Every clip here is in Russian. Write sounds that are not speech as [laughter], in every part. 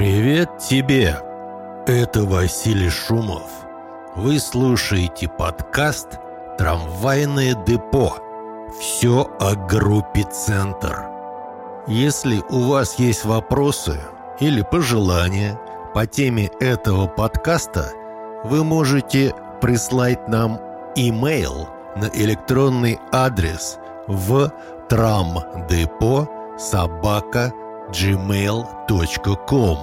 Привет тебе! Это Василий Шумов. Вы слушаете подкаст «Трамвайное депо». Все о группе «Центр». Если у вас есть вопросы или пожелания по теме этого подкаста, вы можете прислать нам имейл на электронный адрес в трамдепо собака gmail.com.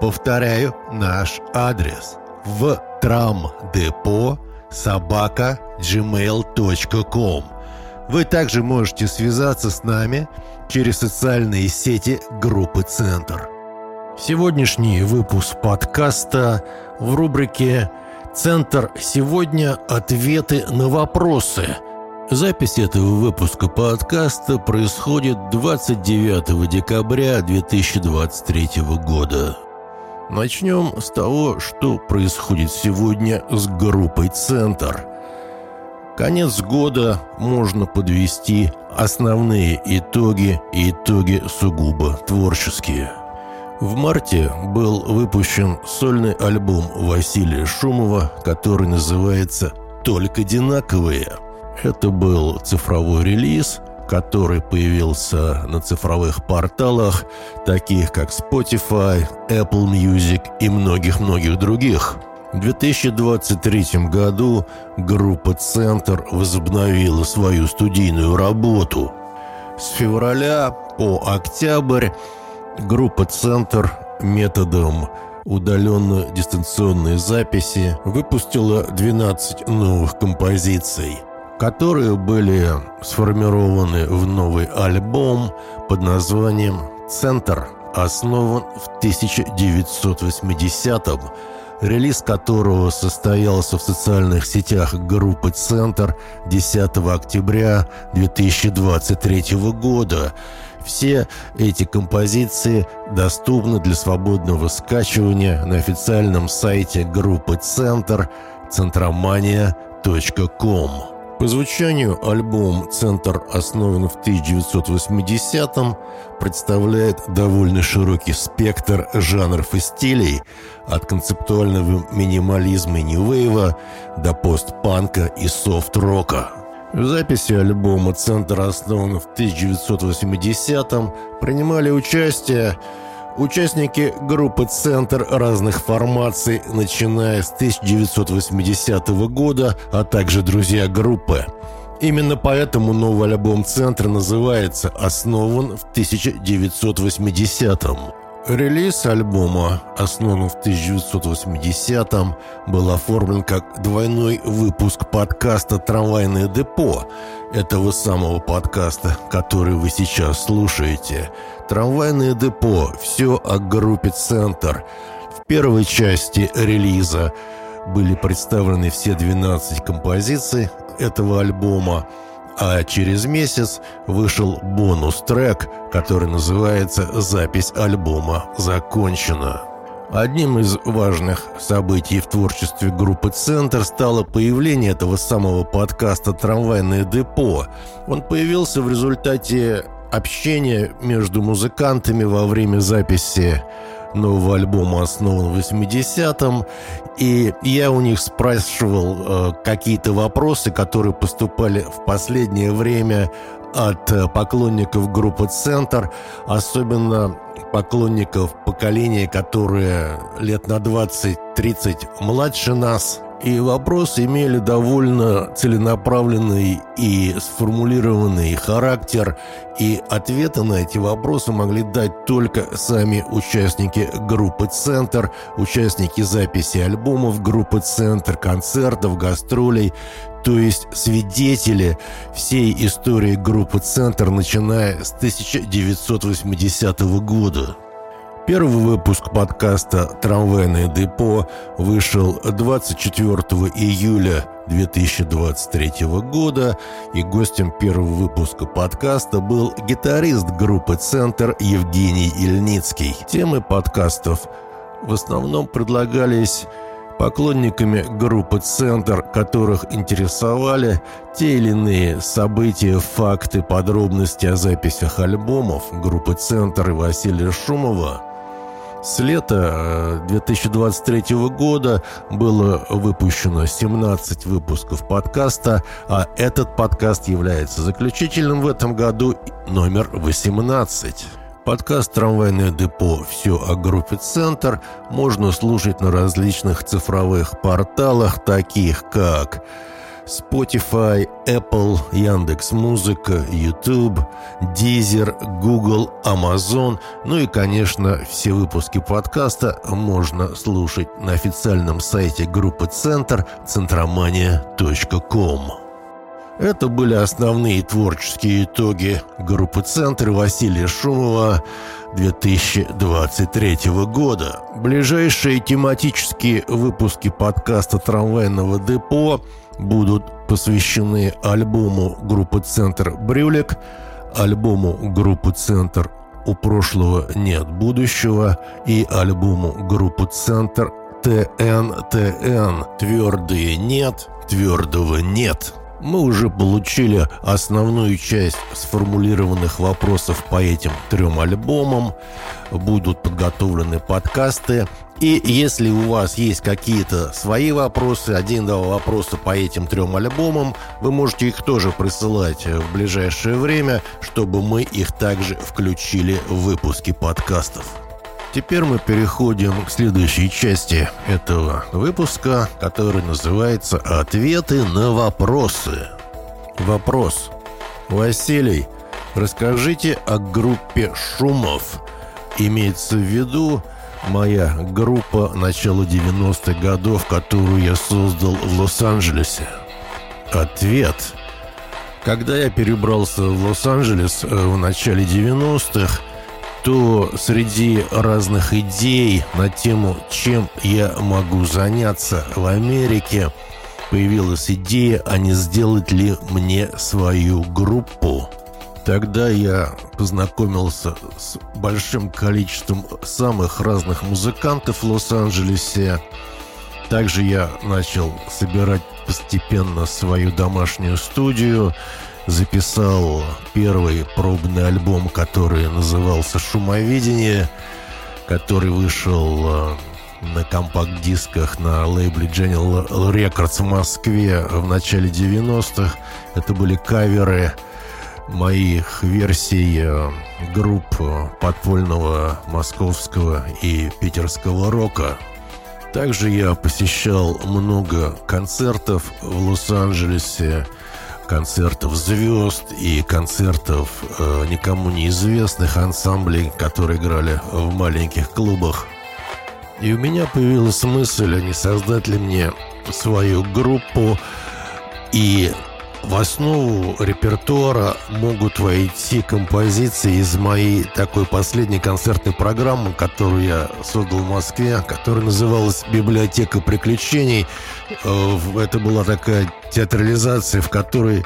Повторяю наш адрес в трамдепо собака gmail.com. Вы также можете связаться с нами через социальные сети группы «Центр». Сегодняшний выпуск подкаста в рубрике «Центр сегодня. Ответы на вопросы» – Запись этого выпуска подкаста происходит 29 декабря 2023 года. Начнем с того, что происходит сегодня с группой «Центр». Конец года можно подвести основные итоги и итоги сугубо творческие. В марте был выпущен сольный альбом Василия Шумова, который называется «Только одинаковые». Это был цифровой релиз, который появился на цифровых порталах, таких как Spotify, Apple Music и многих-многих других. В 2023 году группа «Центр» возобновила свою студийную работу. С февраля по октябрь группа «Центр» методом удаленно-дистанционной записи выпустила 12 новых композиций – которые были сформированы в новый альбом под названием «Центр», основан в 1980-м, релиз которого состоялся в социальных сетях группы «Центр» 10 октября 2023 года. Все эти композиции доступны для свободного скачивания на официальном сайте группы «Центр» центромания.ком. По звучанию альбом «Центр», основан в 1980-м, представляет довольно широкий спектр жанров и стилей, от концептуального минимализма и нью-вейва до постпанка и софт-рока. В записи альбома «Центр», основан в 1980-м, принимали участие Участники группы «Центр» разных формаций, начиная с 1980 года, а также друзья группы. Именно поэтому новый альбом «Центр» называется «Основан в 1980-м». Релиз альбома, основан в 1980-м, был оформлен как двойной выпуск подкаста «Трамвайное депо», этого самого подкаста, который вы сейчас слушаете. «Трамвайное депо» – все о группе «Центр». В первой части релиза были представлены все 12 композиций этого альбома – а через месяц вышел бонус-трек, который называется «Запись альбома закончена». Одним из важных событий в творчестве группы «Центр» стало появление этого самого подкаста «Трамвайное депо». Он появился в результате общения между музыкантами во время записи нового альбома основан в 80-м. И я у них спрашивал э, какие-то вопросы, которые поступали в последнее время от э, поклонников группы «Центр», особенно поклонников поколения, которые лет на 20-30 младше нас – и вопросы имели довольно целенаправленный и сформулированный характер, и ответы на эти вопросы могли дать только сами участники группы «Центр», участники записи альбомов группы «Центр», концертов, гастролей, то есть свидетели всей истории группы «Центр», начиная с 1980 года. Первый выпуск подкаста «Трамвайное депо» вышел 24 июля 2023 года, и гостем первого выпуска подкаста был гитарист группы «Центр» Евгений Ильницкий. Темы подкастов в основном предлагались поклонниками группы «Центр», которых интересовали те или иные события, факты, подробности о записях альбомов группы «Центр» и Василия Шумова – С лета 2023 э, года было выпущено 17 выпусков подкаста, а этот подкаст является заключительным в этом году номер 18. Подкаст «Трамвайное депо. Все о группе «Центр» можно слушать на различных цифровых порталах, таких как Spotify, Apple, Яндекс Музыка, YouTube, Deezer, Google, Amazon, ну и, конечно, все выпуски подкаста можно слушать на официальном сайте группы «Центр» centromania.com. Это были основные творческие итоги группы «Центр» Василия Шумова 2023 года. Ближайшие тематические выпуски подкаста «Трамвайного депо» будут посвящены альбому группы «Центр Брюлик», альбому группы «Центр «У прошлого нет будущего» и альбому группы «Центр» ТНТН «Твердые нет, твердого нет» мы уже получили основную часть сформулированных вопросов по этим трем альбомам. Будут подготовлены подкасты. И если у вас есть какие-то свои вопросы, один-два вопроса по этим трем альбомам, вы можете их тоже присылать в ближайшее время, чтобы мы их также включили в выпуски подкастов. Теперь мы переходим к следующей части этого выпуска, который называется «Ответы на вопросы». Вопрос. Василий, расскажите о группе «Шумов». Имеется в виду моя группа начала 90-х годов, которую я создал в Лос-Анджелесе. Ответ. Когда я перебрался в Лос-Анджелес э, в начале 90-х, то среди разных идей на тему, чем я могу заняться в Америке, появилась идея, а не сделать ли мне свою группу. Тогда я познакомился с большим количеством самых разных музыкантов в Лос-Анджелесе. Также я начал собирать постепенно свою домашнюю студию – записал первый пробный альбом, который назывался «Шумовидение», который вышел э, на компакт-дисках на лейбле General Records в Москве в начале 90-х. Это были каверы моих версий э, групп подпольного московского и питерского рока. Также я посещал много концертов в Лос-Анджелесе, концертов звезд и концертов э, никому неизвестных ансамблей, которые играли в маленьких клубах. И у меня появилась мысль, а не создать ли мне свою группу и в основу репертуара могут войти композиции из моей такой последней концертной программы, которую я создал в Москве, которая называлась «Библиотека приключений». Э, это была такая театрализация, в которой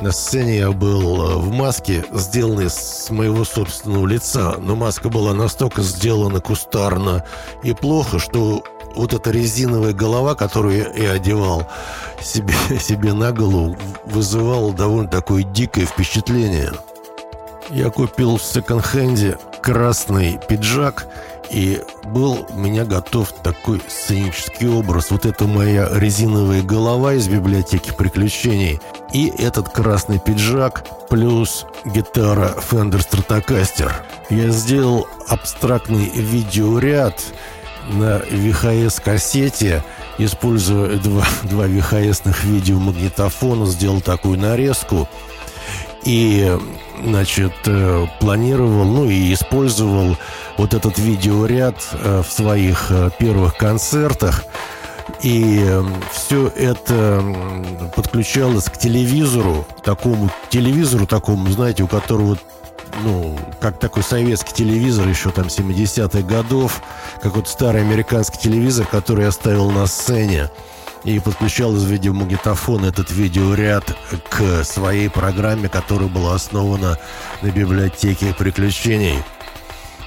на сцене я был э, в маске, сделанной с моего собственного лица, но маска была настолько сделана кустарно и плохо, что вот эта резиновая голова, которую я одевал себе, [laughs] себе на голову, вызывала довольно такое дикое впечатление. Я купил в секонд-хенде красный пиджак и был у меня готов такой сценический образ. Вот это моя резиновая голова из библиотеки приключений и этот красный пиджак плюс гитара Fender Stratocaster. Я сделал абстрактный видеоряд на VHS-кассете, используя два, два VHS-ных видеомагнитофона, сделал такую нарезку и, значит, э, планировал, ну и использовал вот этот видеоряд э, в своих э, первых концертах. И все это подключалось к телевизору, такому телевизору такому, знаете, у которого ну, как такой советский телевизор еще там 70-х годов, как вот старый американский телевизор, который я ставил на сцене и подключал из видеомагнитофона этот видеоряд к своей программе, которая была основана на библиотеке приключений.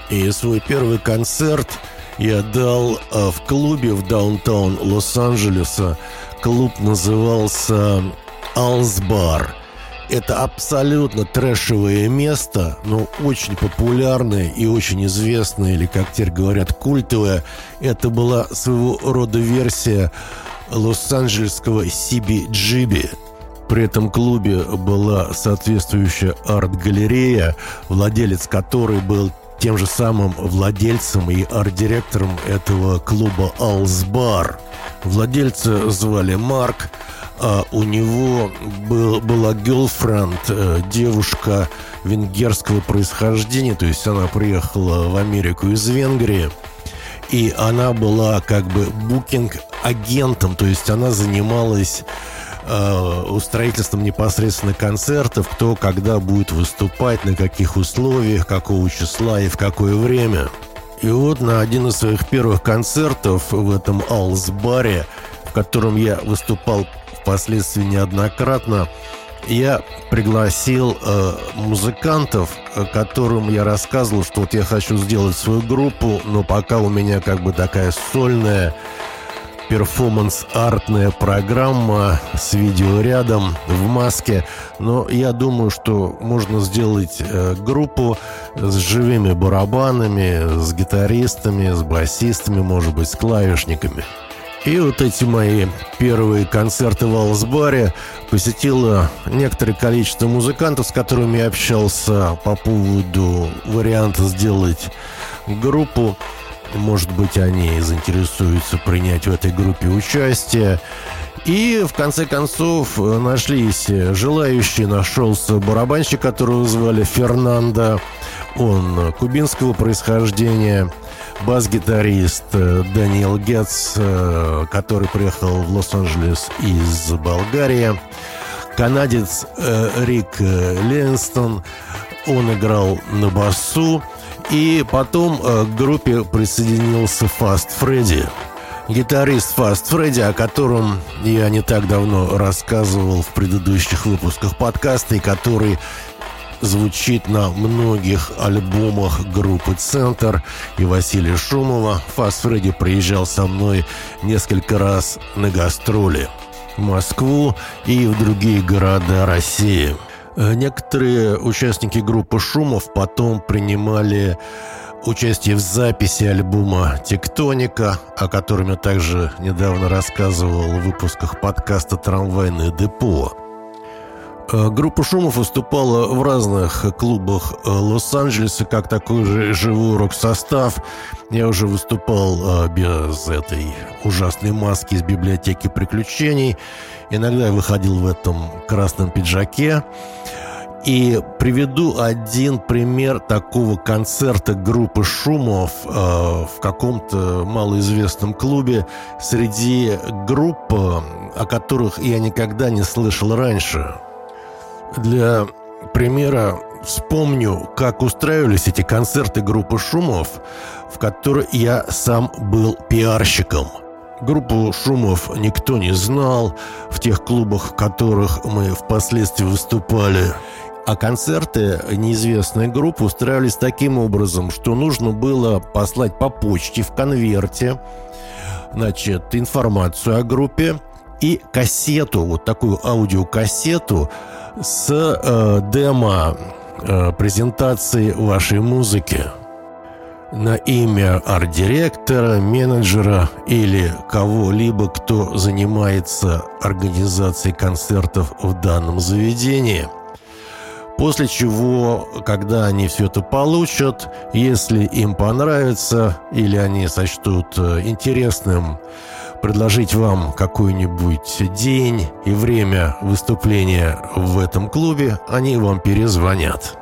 И свой первый концерт я дал э, в клубе в даунтаун Лос-Анджелеса. Клуб назывался «Al's Bar». Это абсолютно трэшевое место, но очень популярное и очень известное, или, как теперь говорят, культовое. Это была своего рода версия лос-анджелесского CBGB. При этом клубе была соответствующая арт-галерея, владелец которой был тем же самым владельцем и арт-директором этого клуба «Al's Bar». Владельца звали Марк, у него был, была girlfriend, э, девушка венгерского происхождения, то есть она приехала в Америку из Венгрии, и она была как бы букинг-агентом, то есть она занималась э, устроительством непосредственно концертов, кто когда будет выступать, на каких условиях, какого числа и в какое время. И вот на один из своих первых концертов в этом Алс-баре, в котором я выступал впоследствии неоднократно, я пригласил э, музыкантов, э, которым я рассказывал, что вот я хочу сделать свою группу, но пока у меня как бы такая сольная перформанс-артная программа с видео рядом в маске. Но я думаю, что можно сделать э, группу с живыми барабанами, с гитаристами, с басистами, может быть, с клавишниками. И вот эти мои первые концерты в Алсбаре посетило некоторое количество музыкантов, с которыми я общался по поводу варианта сделать группу. Может быть, они заинтересуются принять в этой группе участие. И в конце концов нашлись желающие. Нашелся барабанщик, которого звали Фернандо. Он кубинского происхождения. Бас-гитарист Даниэл Гетц, который приехал в Лос-Анджелес из Болгарии. Канадец Рик Ленстон. Он играл на басу. И потом э, к группе присоединился Fast Freddy. Гитарист Fast Freddy, о котором я не так давно рассказывал в предыдущих выпусках подкаста, и который звучит на многих альбомах группы «Центр» и Василия Шумова. Фаст Фредди приезжал со мной несколько раз на гастроли в Москву и в другие города России. Э, некоторые участники группы «Шумов» потом принимали участие в записи альбома «Тектоника», о котором я также недавно рассказывал в выпусках подкаста «Трамвайное депо». Э, группа Шумов выступала в разных клубах э, Лос-Анджелеса как такой же живой рок-состав. Я уже выступал без этой ужасной маски из библиотеки приключений. Иногда я выходил в этом красном пиджаке. И приведу один пример такого концерта группы Шумов э, в каком-то малоизвестном клубе среди групп, о которых я никогда не слышал раньше. Для примера вспомню, как устраивались эти концерты группы Шумов, в которой я сам был пиарщиком – Группу Шумов никто не знал в тех клубах, в которых мы впоследствии выступали. А концерты неизвестной группы устраивались таким образом, что нужно было послать по почте в конверте значит, информацию о группе и кассету, вот такую аудиокассету с э, демо э, презентацией вашей музыки на имя арт-директора, менеджера или кого-либо, кто занимается организацией концертов в данном заведении. После чего, когда они все это получат, если им понравится или они сочтут э, интересным предложить вам какой-нибудь день и время выступления в этом клубе, они вам перезвонят.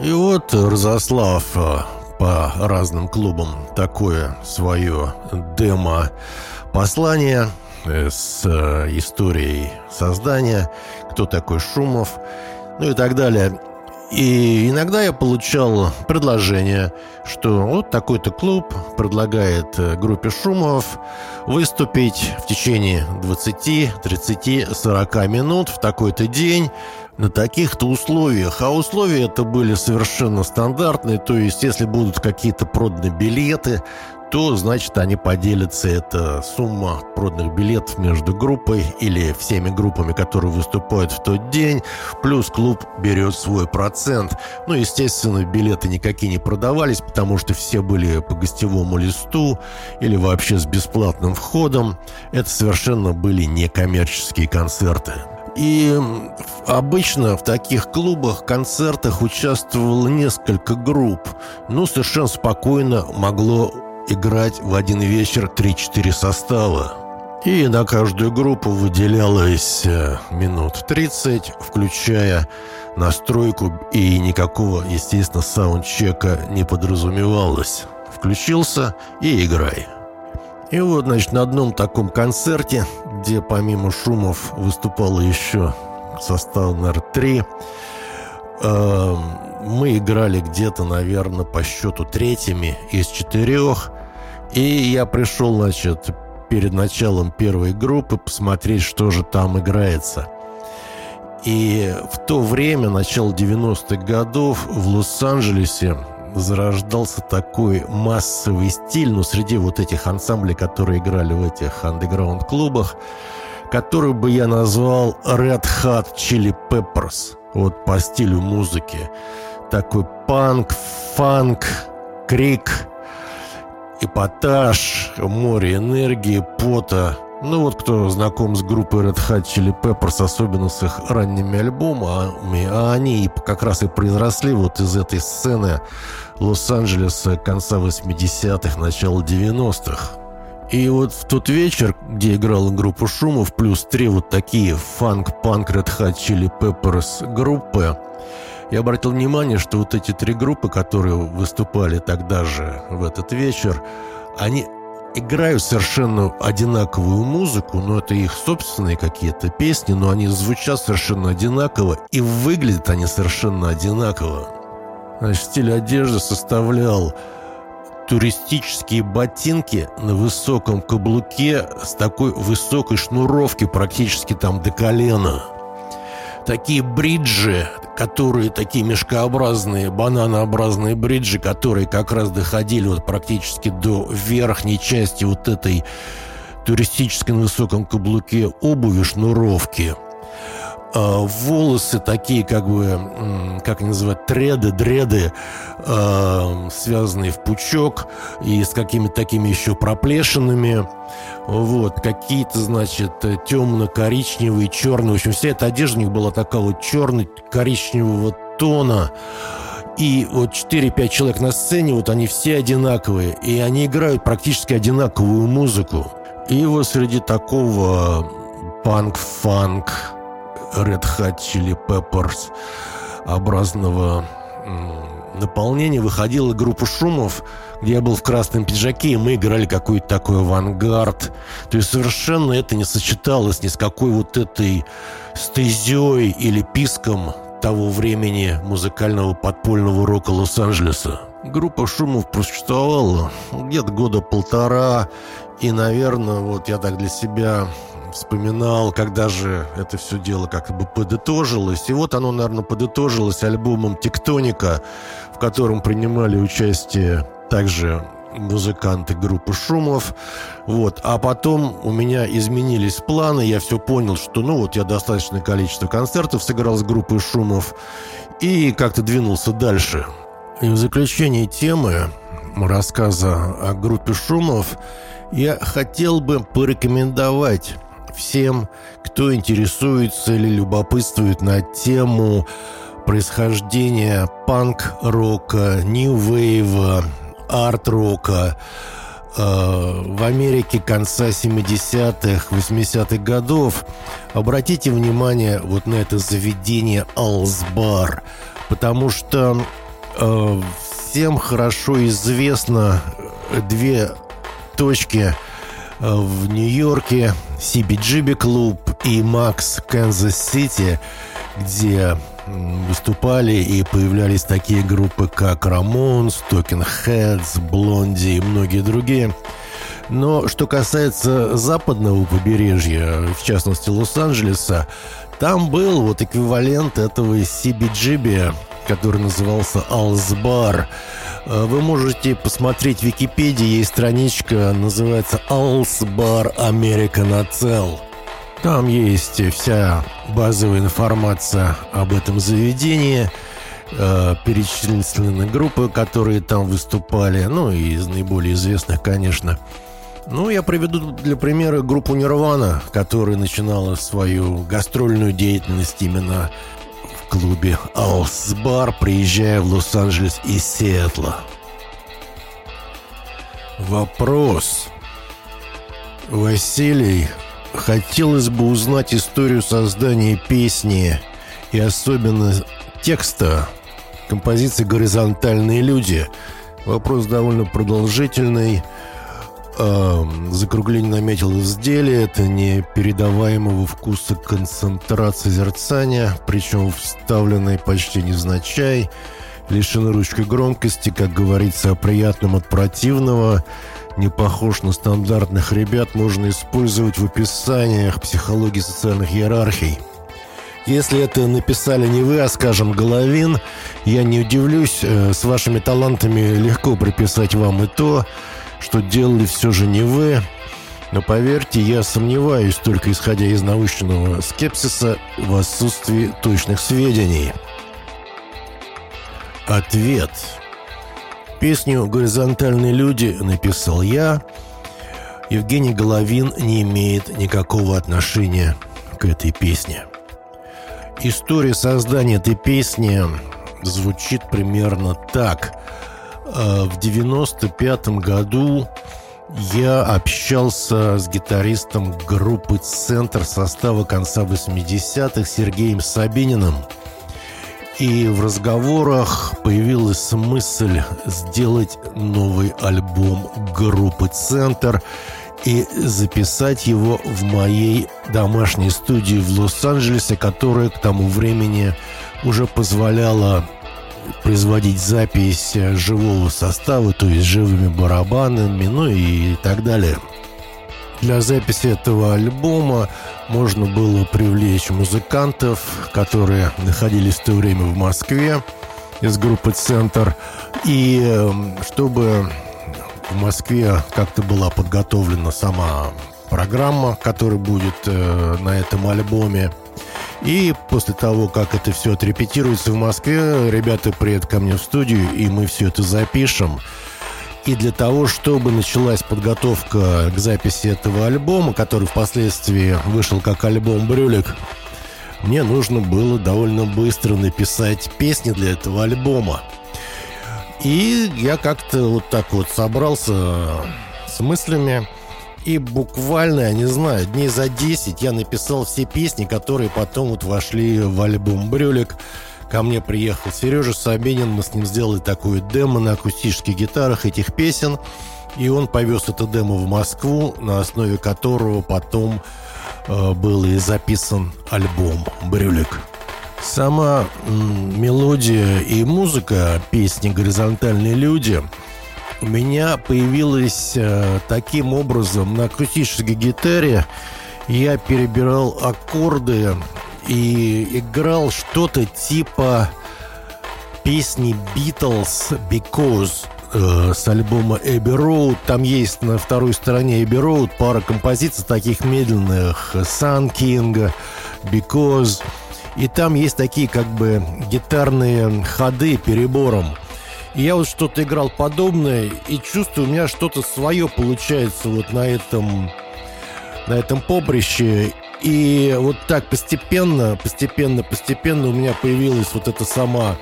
И вот, разослав э, по разным клубам такое свое демо-послание с э, историей создания, кто такой Шумов, ну и так далее. И иногда я получал предложение, что вот такой-то клуб предлагает э, группе Шумов выступить в течение 20, 30, 40 минут в такой-то день на таких-то условиях. А условия это были совершенно стандартные. То есть, если будут какие-то проданы билеты, то, значит, они поделятся. Это сумма проданных билетов между группой или всеми группами, которые выступают в тот день, плюс клуб берет свой процент. Ну, естественно, билеты никакие не продавались, потому что все были по гостевому листу или вообще с бесплатным входом. Это совершенно были некоммерческие концерты. И обычно в таких клубах, концертах участвовало несколько групп. Ну, совершенно спокойно могло играть в один вечер 3-4 состава. И на каждую группу выделялось э, минут 30, включая настройку, и никакого, естественно, саундчека не подразумевалось. Включился и играй. И вот, значит, на одном таком концерте, где помимо шумов выступало еще состав, наверное, 3, э, мы играли где-то, наверное, по счету третьими из четырех. И я пришел, значит, перед началом первой группы посмотреть, что же там играется. И в то время, начало 90-х годов, в Лос-Анджелесе зарождался такой массовый стиль, ну, среди вот этих ансамблей, которые играли в этих андеграунд-клубах, который бы я назвал Red Hot Chili Peppers, вот по стилю музыки. Такой панк, фанк, крик, эпатаж, море энергии, пота. Ну вот кто знаком с группой Red Hot Chili Peppers, особенно с их ранними альбомами, а они как раз и произросли вот из этой сцены Лос-Анджелеса конца 80-х, начала 90-х. И вот в тот вечер, где играла группа Шумов, плюс три вот такие фанк-панк Red Hot Chili Peppers группы, я обратил внимание, что вот эти три группы, которые выступали тогда же в этот вечер, они играют совершенно одинаковую музыку, но это их собственные какие-то песни, но они звучат совершенно одинаково, и выглядят они совершенно одинаково. Значит, стиль одежды составлял туристические ботинки на высоком каблуке с такой высокой шнуровки практически там до колена. Такие бриджи, которые такие мешкообразные, бананообразные бриджи, которые как раз доходили вот практически до верхней части вот этой туристической на высоком каблуке обуви шнуровки – волосы такие, как бы, как они называют, треды, дреды, э, связанные в пучок и с какими-то такими еще проплешинами. Вот, какие-то, значит, темно-коричневые, черные. В общем, вся эта одежда у них была такая вот черно-коричневого тона. И вот 4-5 человек на сцене, вот они все одинаковые. И они играют практически одинаковую музыку. И вот среди такого панк-фанк, Red Hot Chili Peppers образного наполнения выходила группа шумов, где я был в красном пиджаке, и мы играли какой-то такой авангард. То есть совершенно это не сочеталось ни с какой вот этой стезей или писком того времени музыкального подпольного рока Лос-Анджелеса. Группа шумов просуществовала где-то года полтора, и, наверное, вот я так для себя вспоминал, когда же это все дело как бы подытожилось. И вот оно, наверное, подытожилось альбомом «Тектоника», в котором принимали участие также музыканты группы Шумов. Вот. А потом у меня изменились планы, я все понял, что ну вот я достаточное количество концертов сыграл с группой Шумов и как-то двинулся дальше. И в заключении темы рассказа о группе Шумов я хотел бы порекомендовать всем, кто интересуется или любопытствует на тему происхождения панк-рока, нью-вейва, арт-рока э, в Америке конца 70-х, 80-х годов. Обратите внимание вот на это заведение Алсбар, потому что э, всем хорошо известно две точки в Нью-Йорке, CBGB клуб и Макс Канзас Сити, где выступали и появлялись такие группы, как Рамонс, Talking Heads, Блонди и многие другие. Но что касается западного побережья, в частности Лос-Анджелеса, там был вот эквивалент этого CBGB, который назывался Алсбар. Э, вы можете посмотреть в Википедии, есть страничка, называется «Alls Bar America Nacel». Там есть вся базовая информация об этом заведении, э, перечислены группы, которые там выступали, ну и из наиболее известных, конечно. Ну, я приведу для примера группу «Нирвана», которая начинала свою гастрольную деятельность именно в клубе «Аус Бар», приезжая в Лос-Анджелес из Сиэтла. Вопрос. Василий, хотелось бы узнать историю создания песни и особенно текста композиции «Горизонтальные люди». Вопрос довольно продолжительный – э, закругление наметил изделие. Это не передаваемого вкуса концентрат созерцания, причем вставленный почти невзначай, лишены ручкой громкости, как говорится, о приятном от противного, не похож на стандартных ребят, можно использовать в описаниях психологии социальных иерархий. Если это написали не вы, а, скажем, Головин, я не удивлюсь, э, с вашими талантами легко приписать вам и то, что делали все же не вы. Но поверьте, я сомневаюсь, только исходя из научного скепсиса, в отсутствии точных сведений. Ответ. Песню «Горизонтальные люди» написал я. Евгений Головин не имеет никакого отношения к этой песне. История создания этой песни звучит примерно так – в 95 году я общался с гитаристом группы «Центр» состава конца 80-х Сергеем Сабининым. И в разговорах появилась мысль сделать новый альбом группы «Центр» и записать его в моей домашней студии в Лос-Анджелесе, которая к тому времени уже позволяла производить запись живого состава, то есть живыми барабанами, ну и так далее. Для записи этого альбома можно было привлечь музыкантов, которые находились в то время в Москве из группы «Центр». И эм, чтобы в Москве как-то была подготовлена сама программа, которая будет э, на этом альбоме, и после того, как это все отрепетируется в Москве, ребята приедут ко мне в студию, и мы все это запишем. И для того, чтобы началась подготовка к записи этого альбома, который впоследствии вышел как альбом «Брюлик», мне нужно было довольно быстро написать песни для этого альбома. И я как-то вот так вот собрался с мыслями и буквально, я не знаю, дней за 10 я написал все песни, которые потом вот вошли в альбом «Брюлик». Ко мне приехал Сережа Собенин, мы с ним сделали такую демо на акустических гитарах этих песен. И он повез это демо в Москву, на основе которого потом э, был и записан альбом «Брюлик». Сама м, мелодия и музыка песни «Горизонтальные люди» у меня появилась э, таким образом на акустической гитаре. Я перебирал аккорды и играл что-то типа песни Beatles Because э, с альбома Abbey Road. Там есть на второй стороне Abbey Road пара композиций таких медленных. Sun King, Because. И там есть такие как бы гитарные ходы перебором. Я вот что-то играл подобное, и чувствую, у меня что-то свое получается вот на этом, на этом поприще. И вот так постепенно, постепенно, постепенно у меня появилась вот эта сама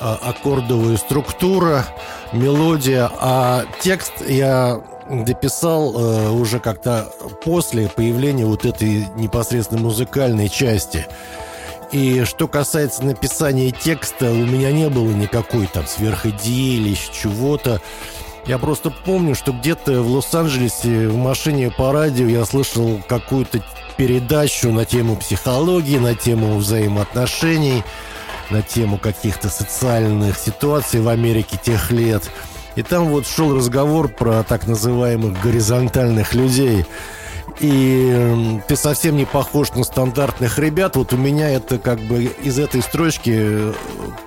а, аккордовая структура, мелодия, а текст я дописал э, уже как-то после появления вот этой непосредственно музыкальной части. И что касается написания текста, у меня не было никакой там сверхидеи или чего-то. Я просто помню, что где-то в Лос-Анджелесе в машине по радио я слышал какую-то передачу на тему психологии, на тему взаимоотношений, на тему каких-то социальных ситуаций в Америке тех лет. И там вот шел разговор про так называемых горизонтальных людей – и ты совсем не похож на стандартных ребят. Вот у меня это как бы из этой строчки э,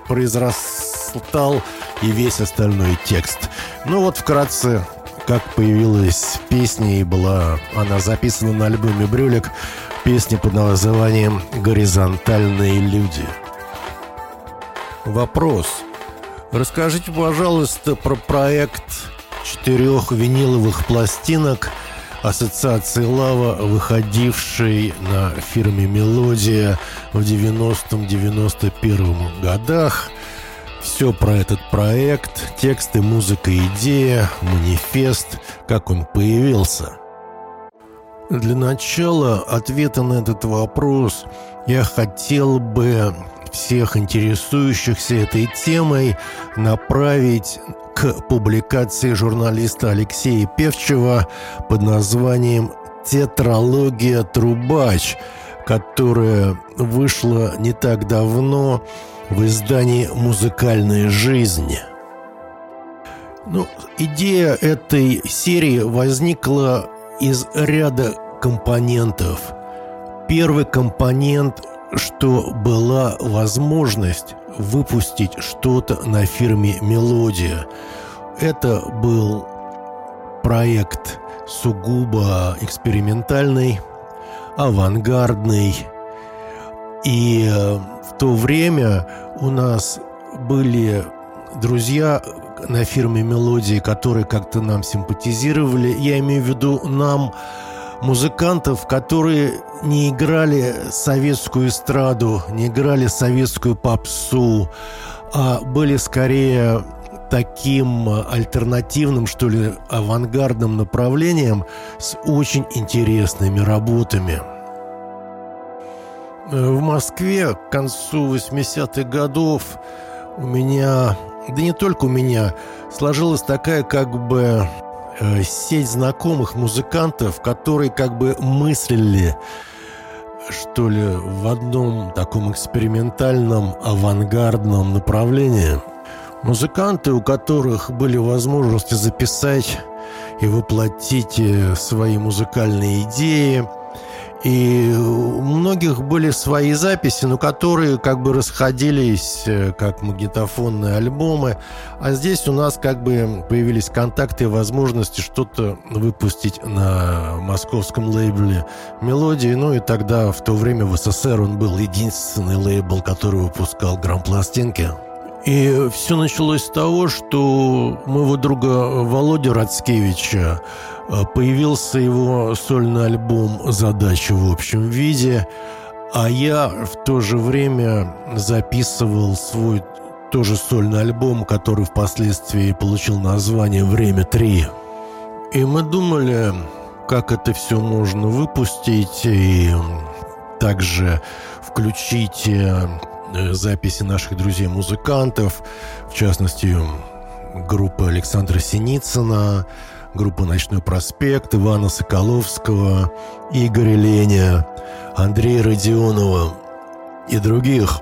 произрастал и весь остальной текст. Ну вот вкратце, как появилась песня и была она записана на альбоме «Брюлик», песня под названием «Горизонтальные люди». Вопрос. Расскажите, пожалуйста, про проект четырех виниловых пластинок Ассоциации «Лава», выходившей на фирме «Мелодия» в 90-91 годах. Все про этот проект, тексты, музыка, идея, манифест, как он появился. Для начала ответа на этот вопрос я хотел бы всех интересующихся этой темой направить к публикации журналиста Алексея Певчева под названием «Тетралогия Трубач», которая вышла не так давно в издании «Музыкальная жизнь». Ну, идея этой серии возникла из ряда компонентов. Первый компонент что была возможность выпустить что-то на фирме «Мелодия». Это был проект сугубо экспериментальный, авангардный. И э, в то время у нас были друзья на фирме «Мелодии», которые как-то нам симпатизировали. Я имею в виду нам, музыкантов, которые не играли советскую эстраду, не играли советскую попсу, а были скорее таким альтернативным, что ли, авангардным направлением с очень интересными работами. В Москве к концу 80-х годов у меня, да не только у меня, сложилась такая как бы Э, сеть знакомых музыкантов, которые как бы мыслили, что ли, в одном таком экспериментальном, авангардном направлении. Музыканты, у которых были возможности записать и воплотить э, свои музыкальные идеи – и у многих были свои записи, но которые как бы расходились э, как магнитофонные альбомы. А здесь у нас как бы появились контакты и возможности что-то выпустить на московском лейбле «Мелодии». Ну и тогда, в то время в СССР он был единственный лейбл, который выпускал грамм-пластинки. И все началось с того, что моего друга Володя Рацкевича появился его сольный альбом «Задача в общем виде», а я в то же время записывал свой тоже сольный альбом, который впоследствии получил название «Время 3». И мы думали, как это все можно выпустить и также включить э, записи наших друзей-музыкантов, в частности, группы Александра Синицына, группа «Ночной проспект», Ивана Соколовского, Игоря Леня, Андрея Родионова и других.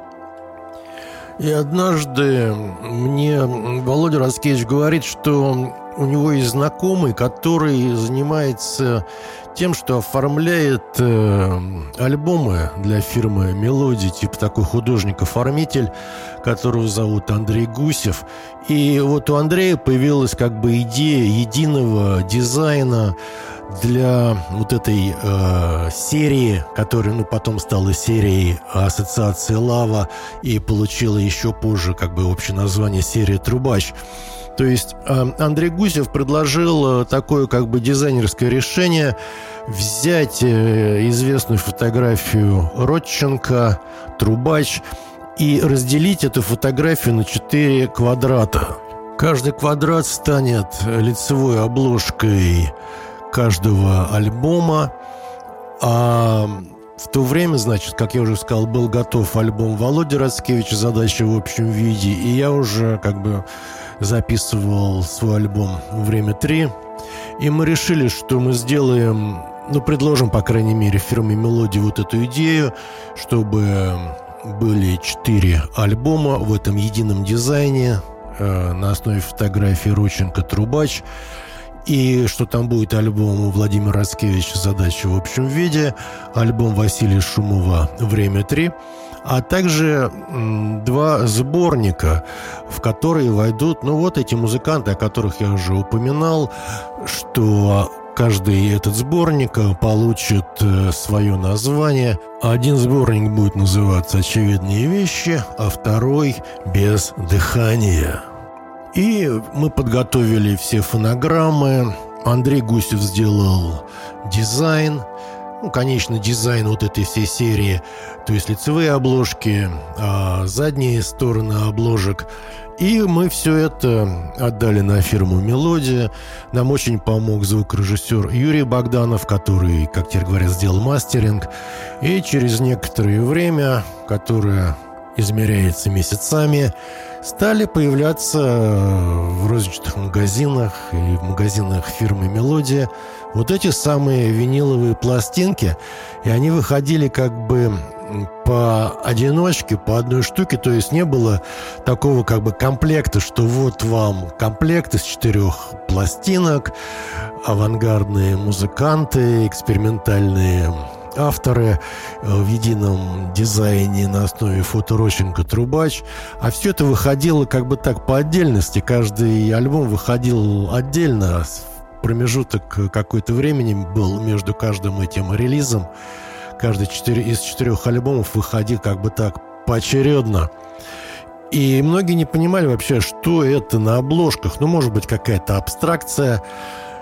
И однажды мне Володя Раскевич говорит, что у него есть знакомый, который занимается тем, что оформляет э, альбомы для фирмы «Мелодии», типа такой художник-оформитель, которого зовут Андрей Гусев. И вот у Андрея появилась как бы идея единого дизайна для вот этой э, серии, которая ну, потом стала серией Ассоциации Лава и получила еще позже как бы общее название серия Трубач. То есть э, Андрей Гусев предложил э, такое как бы дизайнерское решение взять э, известную фотографию Родченко, Трубач и разделить эту фотографию на четыре квадрата. Каждый квадрат станет лицевой обложкой каждого альбома, а в то время, значит, как я уже сказал, был готов альбом Володи Рацкевича «Задача в общем виде», и я уже как бы записывал свой альбом «Время 3». И мы решили, что мы сделаем, ну, предложим, по крайней мере, фирме «Мелодии» вот эту идею, чтобы были четыре альбома в этом едином дизайне э, на основе фотографии Роченко Трубач. и что там будет альбом Владимира Раскевича «Задача в общем виде», альбом Василия Шумова «Время 3», а также два сборника, в которые войдут, ну вот эти музыканты, о которых я уже упоминал, что каждый этот сборник получит э, свое название. Один сборник будет называться «Очевидные вещи», а второй «Без дыхания». И мы подготовили все фонограммы. Андрей Гусев сделал дизайн. Ну, конечно, дизайн вот этой всей серии. То есть лицевые обложки, а задние стороны обложек. И мы все это отдали на фирму «Мелодия». Нам очень помог звукорежиссер Юрий Богданов, который, как теперь говорят, сделал мастеринг. И через некоторое время, которое измеряется месяцами, стали появляться в розничных магазинах и в магазинах фирмы «Мелодия» вот эти самые виниловые пластинки, и они выходили как бы по одиночке, по одной штуке, то есть не было такого как бы комплекта, что вот вам комплект из четырех пластинок, авангардные музыканты, экспериментальные авторы э, в едином дизайне на основе фоторощенка «Трубач». А все это выходило как бы так по отдельности. Каждый альбом выходил отдельно. Промежуток какой-то времени был между каждым этим релизом. Каждый четыре, из четырех альбомов выходил как бы так поочередно. И многие не понимали вообще, что это на обложках. Ну, может быть, какая-то абстракция –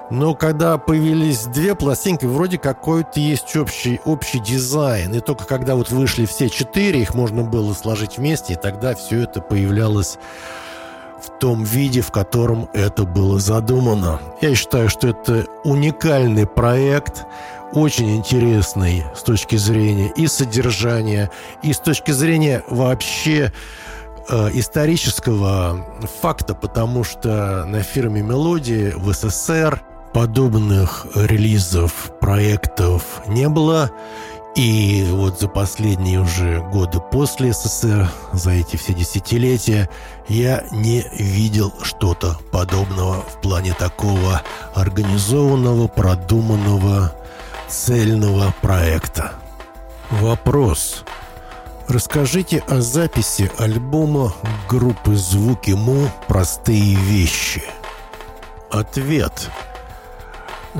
но когда появились две пластинки, вроде какой-то есть общий, общий дизайн. И только когда вот вышли все четыре, их можно было сложить вместе, и тогда все это появлялось в том виде, в котором это было задумано. Я считаю, что это уникальный проект, очень интересный с точки зрения и содержания, и с точки зрения вообще э, исторического факта, потому что на фирме «Мелодии» в СССР подобных релизов, проектов не было. И вот за последние уже годы после СССР, за эти все десятилетия, я не видел что-то подобного в плане такого организованного, продуманного, цельного проекта. Вопрос. Расскажите о записи альбома группы «Звуки Му. Простые вещи». Ответ –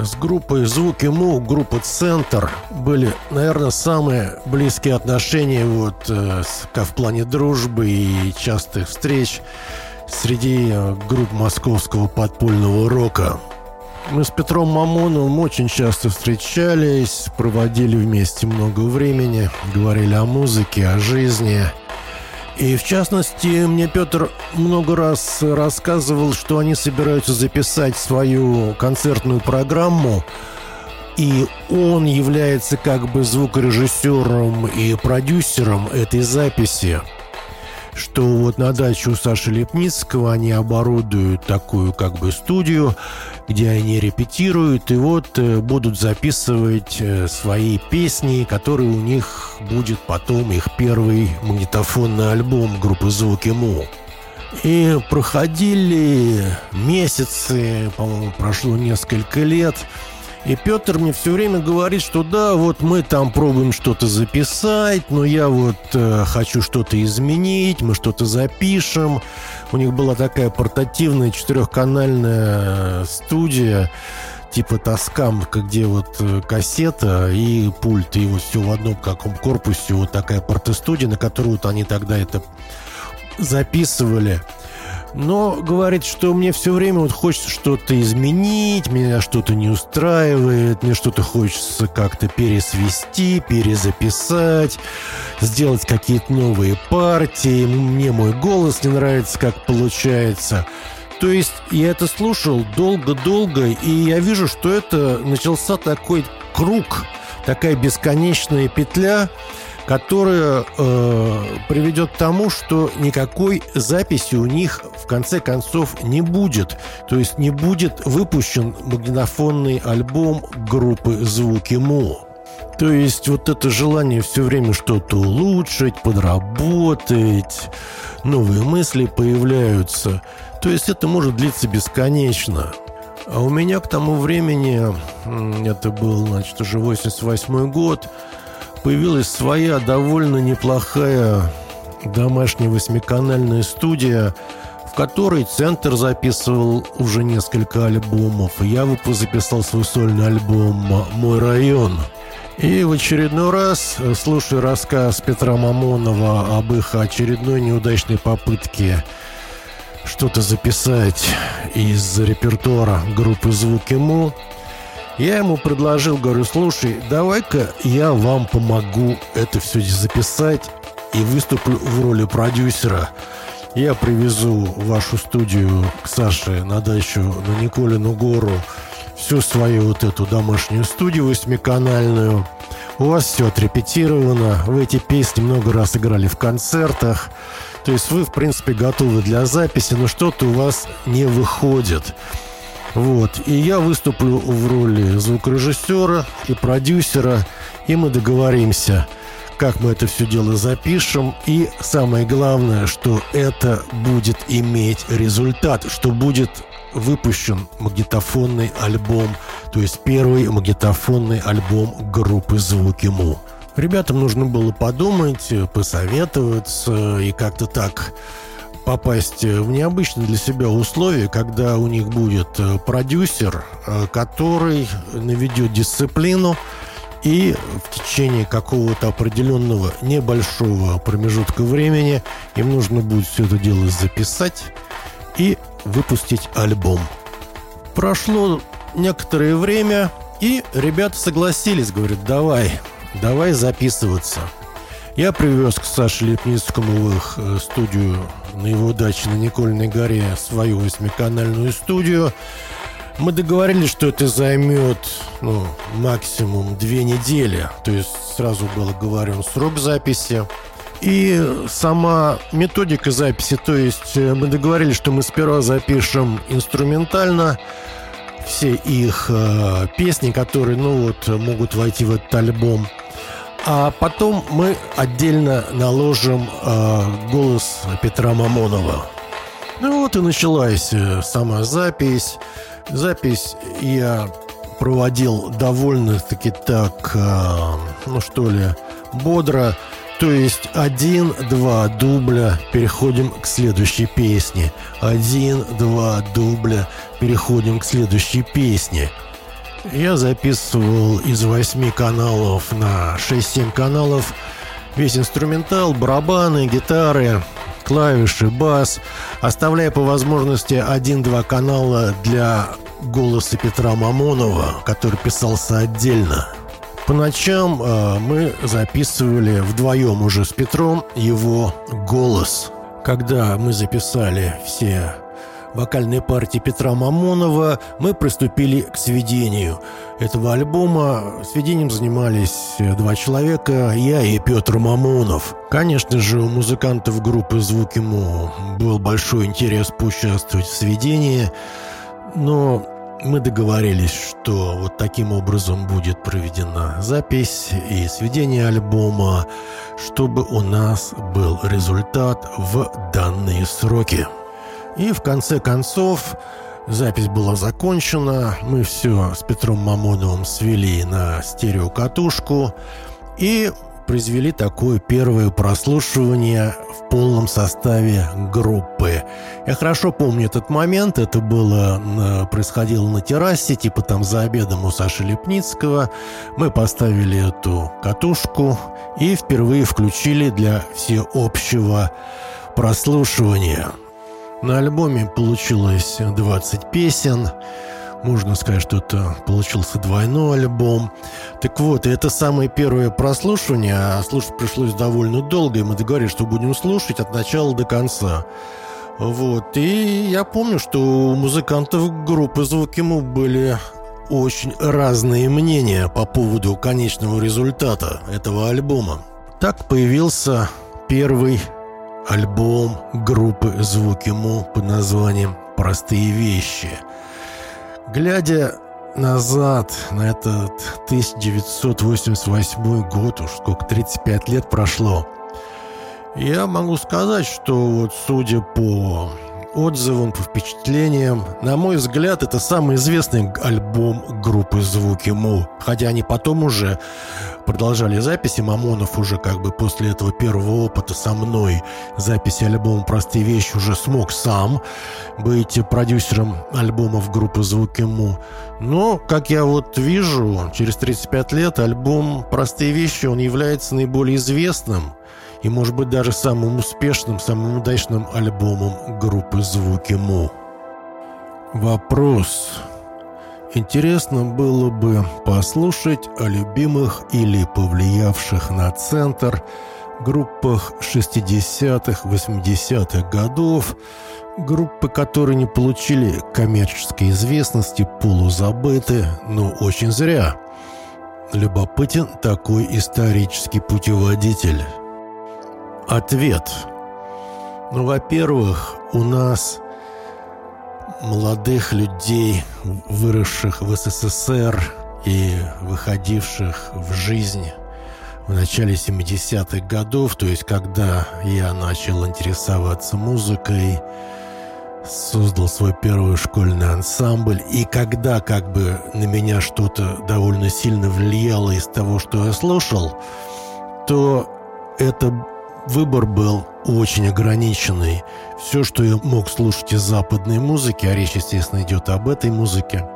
с группой «Звуки Му», группа «Центр» были, наверное, самые близкие отношения вот, э, в плане дружбы и частых встреч среди э, групп московского подпольного рока. Мы с Петром Мамоновым очень часто встречались, проводили вместе много времени, говорили о музыке, о жизни – и в частности, мне Петр много раз рассказывал, что они собираются записать свою концертную программу, и он является как бы звукорежиссером и продюсером этой записи что вот на даче у Саши Лепницкого они оборудуют такую как бы студию, где они репетируют и вот э, будут записывать э, свои песни, которые у них будет потом их первый магнитофонный альбом группы «Звуки Му». И проходили месяцы, по-моему, прошло несколько лет – и Петр мне все время говорит, что да, вот мы там пробуем что-то записать, но я вот э, хочу что-то изменить, мы что-то запишем. У них была такая портативная четырехканальная студия, типа Тоскам, где вот э, кассета и пульт, и вот все в одном каком корпусе, вот такая портостудия, на которую вот они тогда это записывали. Но говорит, что мне все время вот хочется что-то изменить, меня что-то не устраивает, мне что-то хочется как-то пересвести, перезаписать, сделать какие-то новые партии, мне мой голос не нравится, как получается. То есть я это слушал долго-долго, и я вижу, что это начался такой круг, такая бесконечная петля, которая э, приведет к тому, что никакой записи у них в конце концов не будет. То есть не будет выпущен магнитофонный альбом группы «Звуки Му». То есть вот это желание все время что-то улучшить, подработать, новые мысли появляются. То есть это может длиться бесконечно. А у меня к тому времени, это был, значит, уже 88 год, появилась своя довольно неплохая домашняя восьмиканальная студия, в которой Центр записывал уже несколько альбомов. Я записал свой сольный альбом «Мой район». И в очередной раз, слушая рассказ Петра Мамонова об их очередной неудачной попытке что-то записать из репертуара группы «Звуки Му», я ему предложил, говорю, слушай, давай-ка я вам помогу это все записать и выступлю в роли продюсера. Я привезу вашу студию к Саше на дачу на Николину гору всю свою вот эту домашнюю студию восьмиканальную. У вас все отрепетировано, вы эти песни много раз играли в концертах. То есть вы, в принципе, готовы для записи, но что-то у вас не выходит. Вот. И я выступлю в роли звукорежиссера и продюсера, и мы договоримся, как мы это все дело запишем. И самое главное, что это будет иметь результат, что будет выпущен магнитофонный альбом, то есть первый магнитофонный альбом группы «Звуки Му». Ребятам нужно было подумать, посоветоваться и как-то так попасть в необычные для себя условия, когда у них будет э, продюсер, э, который наведет дисциплину, и в течение какого-то определенного небольшого промежутка времени им нужно будет все это дело записать и выпустить альбом. Прошло некоторое время, и ребята согласились, говорят, давай, давай записываться. Я привез к Саше Лепницкому в их э, студию на его даче на Никольной горе свою восьмиканальную студию. Мы договорились, что это займет ну, максимум две недели. То есть сразу был оговорен срок записи. И сама методика записи, то есть э, мы договорились, что мы сперва запишем инструментально все их э, песни, которые, ну вот, могут войти в этот альбом. А потом мы отдельно наложим э, голос Петра Мамонова. Ну вот и началась э, сама запись. Запись я проводил довольно-таки так, э, ну что ли, бодро. То есть один-два дубля, переходим к следующей песне. Один-два дубля, переходим к следующей песне. Я записывал из восьми каналов на 6-7 каналов весь инструментал, барабаны, гитары, клавиши, бас, оставляя по возможности один-два канала для голоса Петра Мамонова, который писался отдельно. По ночам э, мы записывали вдвоем уже с Петром его голос. Когда мы записали все вокальной партии Петра Мамонова, мы приступили к сведению этого альбома. Сведением занимались два человека, я и Петр Мамонов. Конечно же, у музыкантов группы «Звуки Му» был большой интерес поучаствовать в сведении, но мы договорились, что вот таким образом будет проведена запись и сведение альбома, чтобы у нас был результат в данные сроки. И в конце концов запись была закончена, мы все с Петром Мамоновым свели на стереокатушку и произвели такое первое прослушивание в полном составе группы. Я хорошо помню этот момент, это было происходило на террасе, типа там за обедом у Саши Лепницкого. Мы поставили эту катушку и впервые включили для всеобщего прослушивания. На альбоме получилось 20 песен, можно сказать, что это получился двойной альбом. Так вот, это самое первое прослушивание, а слушать пришлось довольно долго, и мы договорились, что будем слушать от начала до конца. Вот, и я помню, что у музыкантов группы «Звуки Му» были очень разные мнения по поводу конечного результата этого альбома. Так появился первый альбом группы «Звуки Му» под названием «Простые вещи». Глядя назад на этот 1988 год, уж сколько, 35 лет прошло, я могу сказать, что вот судя по отзывам, по впечатлениям. На мой взгляд, это самый известный альбом группы «Звуки Му». Хотя они потом уже продолжали записи. Мамонов уже как бы после этого первого опыта со мной записи альбома «Простые вещи» уже смог сам быть продюсером альбомов группы «Звуки Му». Но, как я вот вижу, через 35 лет альбом «Простые вещи» он является наиболее известным и, может быть, даже самым успешным, самым удачным альбомом группы «Звуки Му». Вопрос. Интересно было бы послушать о любимых или повлиявших на центр группах 60-х, 80-х годов, группы, которые не получили коммерческой известности, полузабыты, но очень зря. Любопытен такой исторический путеводитель. Ответ. Ну, во-первых, у нас молодых людей, выросших в СССР и выходивших в жизнь в начале 70-х годов, то есть когда я начал интересоваться музыкой, создал свой первый школьный ансамбль, и когда как бы на меня что-то довольно сильно влияло из того, что я слушал, то это выбор был очень ограниченный. Все, что я мог слушать из западной музыки, а речь, естественно, идет об этой музыке,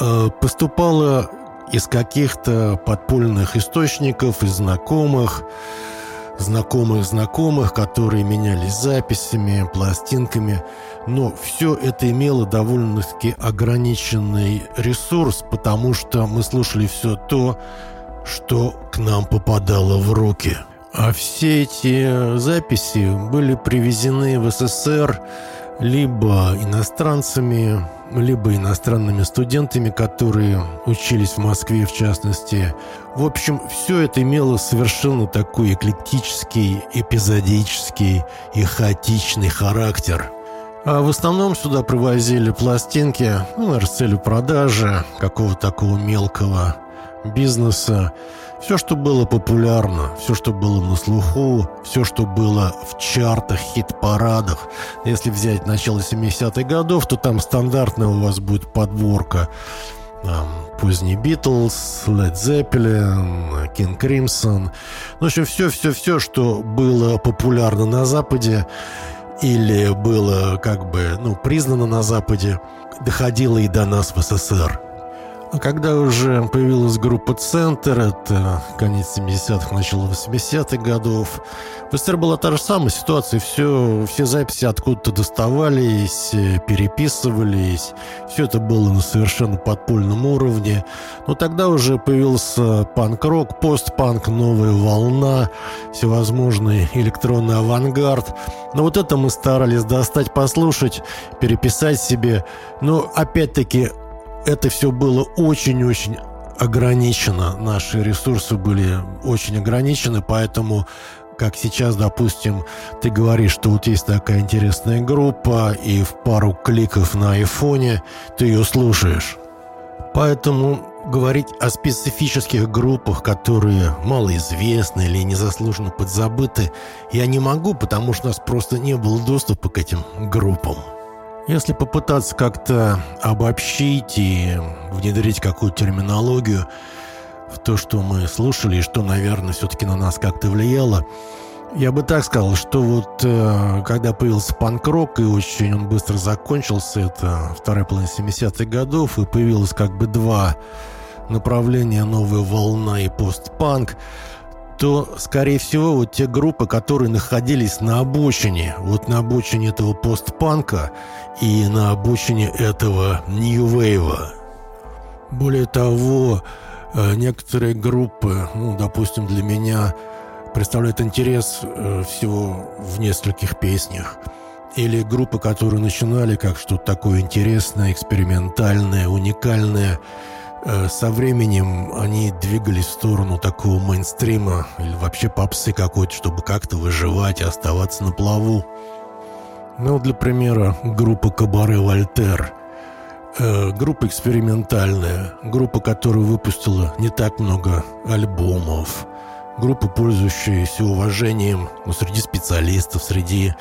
э, поступало из каких-то подпольных источников, из знакомых, знакомых знакомых, которые менялись записями, пластинками. Но все это имело довольно-таки ограниченный ресурс, потому что мы слушали все то, что к нам попадало в руки – а все эти записи были привезены в СССР либо иностранцами, либо иностранными студентами, которые учились в Москве в частности. В общем, все это имело совершенно такой эклектический, эпизодический и хаотичный характер. А в основном сюда привозили пластинки, ну, с целью продажи, какого-то такого мелкого бизнеса. Все, что было популярно, все, что было на слуху, все, что было в чартах, хит-парадах. Если взять начало 70-х годов, то там стандартная у вас будет подборка там, поздний Битлз, Led Zeppelin, King Crimson. Ну, в общем, все-все-все, что было популярно на Западе или было как бы, ну, признано на Западе, доходило и до нас в СССР. А когда уже появилась группа «Центр», это конец 70-х, начало 80-х годов, в СССР была та же самая ситуация. Все, все записи откуда-то доставались, переписывались. Все это было на совершенно подпольном уровне. Но тогда уже появился панк-рок, постпанк, новая волна, всевозможный электронный авангард. Но вот это мы старались достать, послушать, переписать себе. Но опять-таки это все было очень-очень ограничено. Наши ресурсы были очень ограничены, поэтому как сейчас, допустим, ты говоришь, что вот есть такая интересная группа, и в пару кликов на айфоне ты ее слушаешь. Поэтому говорить о специфических группах, которые малоизвестны или незаслуженно подзабыты, я не могу, потому что у нас просто не было доступа к этим группам. Если попытаться как-то обобщить и внедрить какую-то терминологию в то, что мы слушали, и что, наверное, все-таки на нас как-то влияло, я бы так сказал, что вот э, когда появился панк-рок, и очень он быстро закончился, это вторая половина 70-х годов, и появилось как бы два направления, новая волна и постпанк, то, скорее всего, вот те группы, которые находились на обочине, вот на обочине этого постпанка и на обочине этого нью-вейва. Более того, э, некоторые группы, ну, допустим, для меня представляют интерес э, всего в нескольких песнях. Или группы, которые начинали как что-то такое интересное, экспериментальное, уникальное – со временем они двигались в сторону такого мейнстрима или вообще попсы какой-то, чтобы как-то выживать и оставаться на плаву. Ну, для примера, группа «Кабаре Вольтер». Э, группа экспериментальная, группа, которая выпустила не так много альбомов, группа, пользующаяся уважением ну, среди специалистов, среди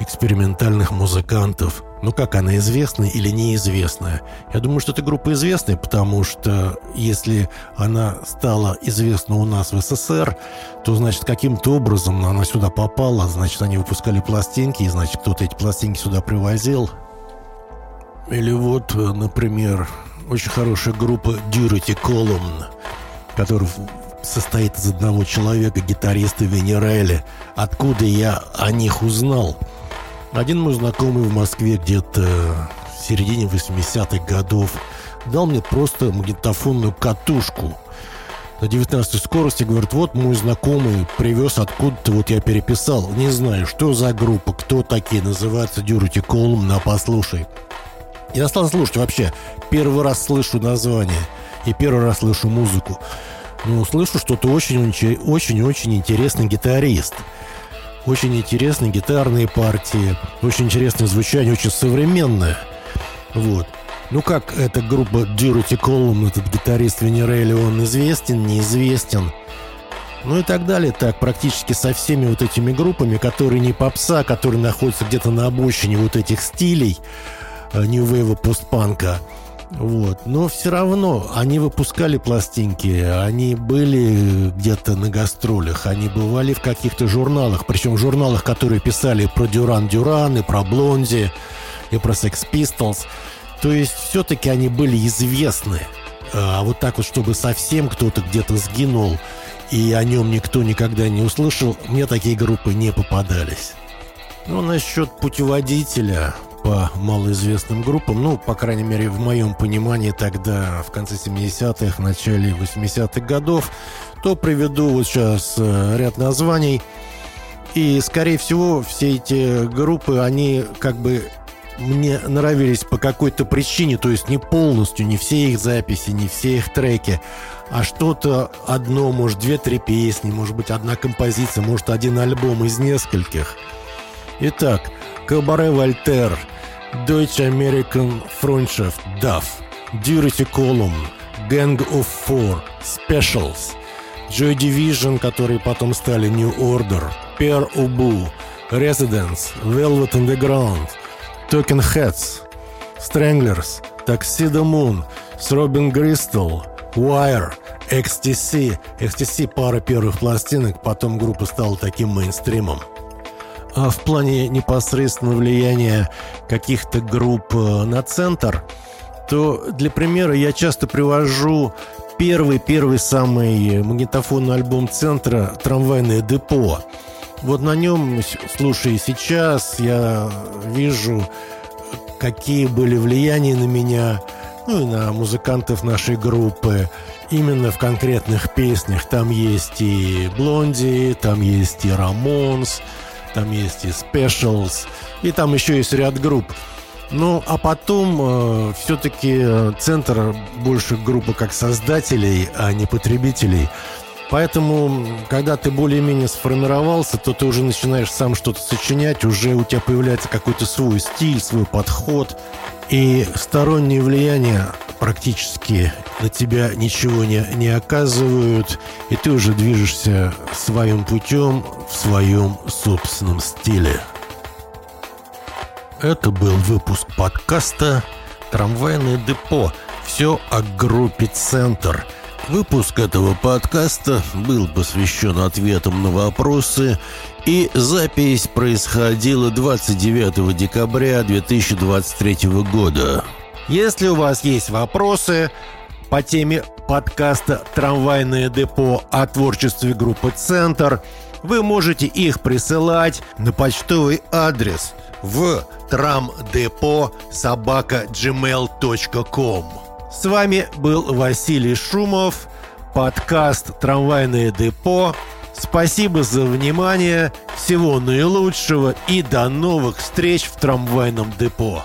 экспериментальных музыкантов. Ну как, она известная или неизвестная? Я думаю, что эта группа известная, потому что если она стала известна у нас в СССР, то, значит, каким-то образом она сюда попала, значит, они выпускали пластинки, и, значит, кто-то эти пластинки сюда привозил. Или вот, например, очень хорошая группа Durity Column, которая состоит из одного человека, гитариста Венерелли. Откуда я о них узнал? Один мой знакомый в Москве где-то в середине 80-х годов дал мне просто магнитофонную катушку на 19 скорости. Говорит, вот мой знакомый привез откуда-то, вот я переписал. Не знаю, что за группа, кто такие, называется Дюрити Колум, на послушай. Я стал слушать вообще. Первый раз слышу название и первый раз слышу музыку. Ну, слышу, что ты очень-очень интересный гитарист. Очень интересные гитарные партии, очень интересное звучание, очень современное. Вот. Ну как эта группа Durity Column, этот гитарист Венерелли, он известен, неизвестен. Ну и так далее. Так, практически со всеми вот этими группами, которые не попса, которые находятся где-то на обочине вот этих стилей, нью-вейва, постпанка – вот. Но все равно они выпускали пластинки, они были где-то на гастролях, они бывали в каких-то журналах, причем в журналах, которые писали про Дюран Дюран и про Блонди и про Sex Pistols. То есть все-таки они были известны. А вот так вот, чтобы совсем кто-то где-то сгинул, и о нем никто никогда не услышал, мне такие группы не попадались. Ну, насчет путеводителя, по малоизвестным группам, ну, по крайней мере, в моем понимании тогда, в конце 70-х, начале 80-х годов, то приведу вот сейчас э, ряд названий. И, скорее всего, все эти группы, они как бы мне нравились по какой-то причине, то есть не полностью, не все их записи, не все их треки, а что-то одно, может, две-три песни, может быть, одна композиция, может, один альбом из нескольких. Итак, Кабаре Вольтер, Deutsche American Freundschaft, DAF, Durity Column, Gang of Four, Specials, Joy Division, которые потом стали New Order, Pierre Ubu, Residence, Velvet Underground, Talking Heads, Stranglers, Tuxedo Moon, Робин Гристл, Wire, XTC. XTC пара первых пластинок, потом группа стала таким мейнстримом. А в плане непосредственного влияния каких-то групп э, на центр, то для примера я часто привожу первый-первый самый магнитофонный альбом центра «Трамвайное депо». Вот на нем, слушая сейчас, я вижу, какие были влияния на меня, ну и на музыкантов нашей группы, именно в конкретных песнях. Там есть и Блонди, там есть и Рамонс, там есть и Specials, и там еще есть ряд групп. Ну, а потом э, все-таки э, центр больше группа как создателей, а не потребителей. Поэтому, когда ты более-менее сформировался, то ты уже начинаешь сам что-то сочинять, уже у тебя появляется какой-то свой стиль, свой подход. И сторонние влияния практически на тебя ничего не, не оказывают, и ты уже движешься своим путем в своем собственном стиле. Это был выпуск подкаста «Трамвайное депо». Все о группе «Центр». Выпуск этого подкаста был посвящен ответам на вопросы, и запись происходила 29 декабря 2023 года. Если у вас есть вопросы по теме подкаста «Трамвайное депо» о творчестве группы «Центр», вы можете их присылать на почтовый адрес в трамдепо собака gmail.com. С вами был Василий Шумов, подкаст «Трамвайное депо». Спасибо за внимание, всего наилучшего и до новых встреч в трамвайном депо.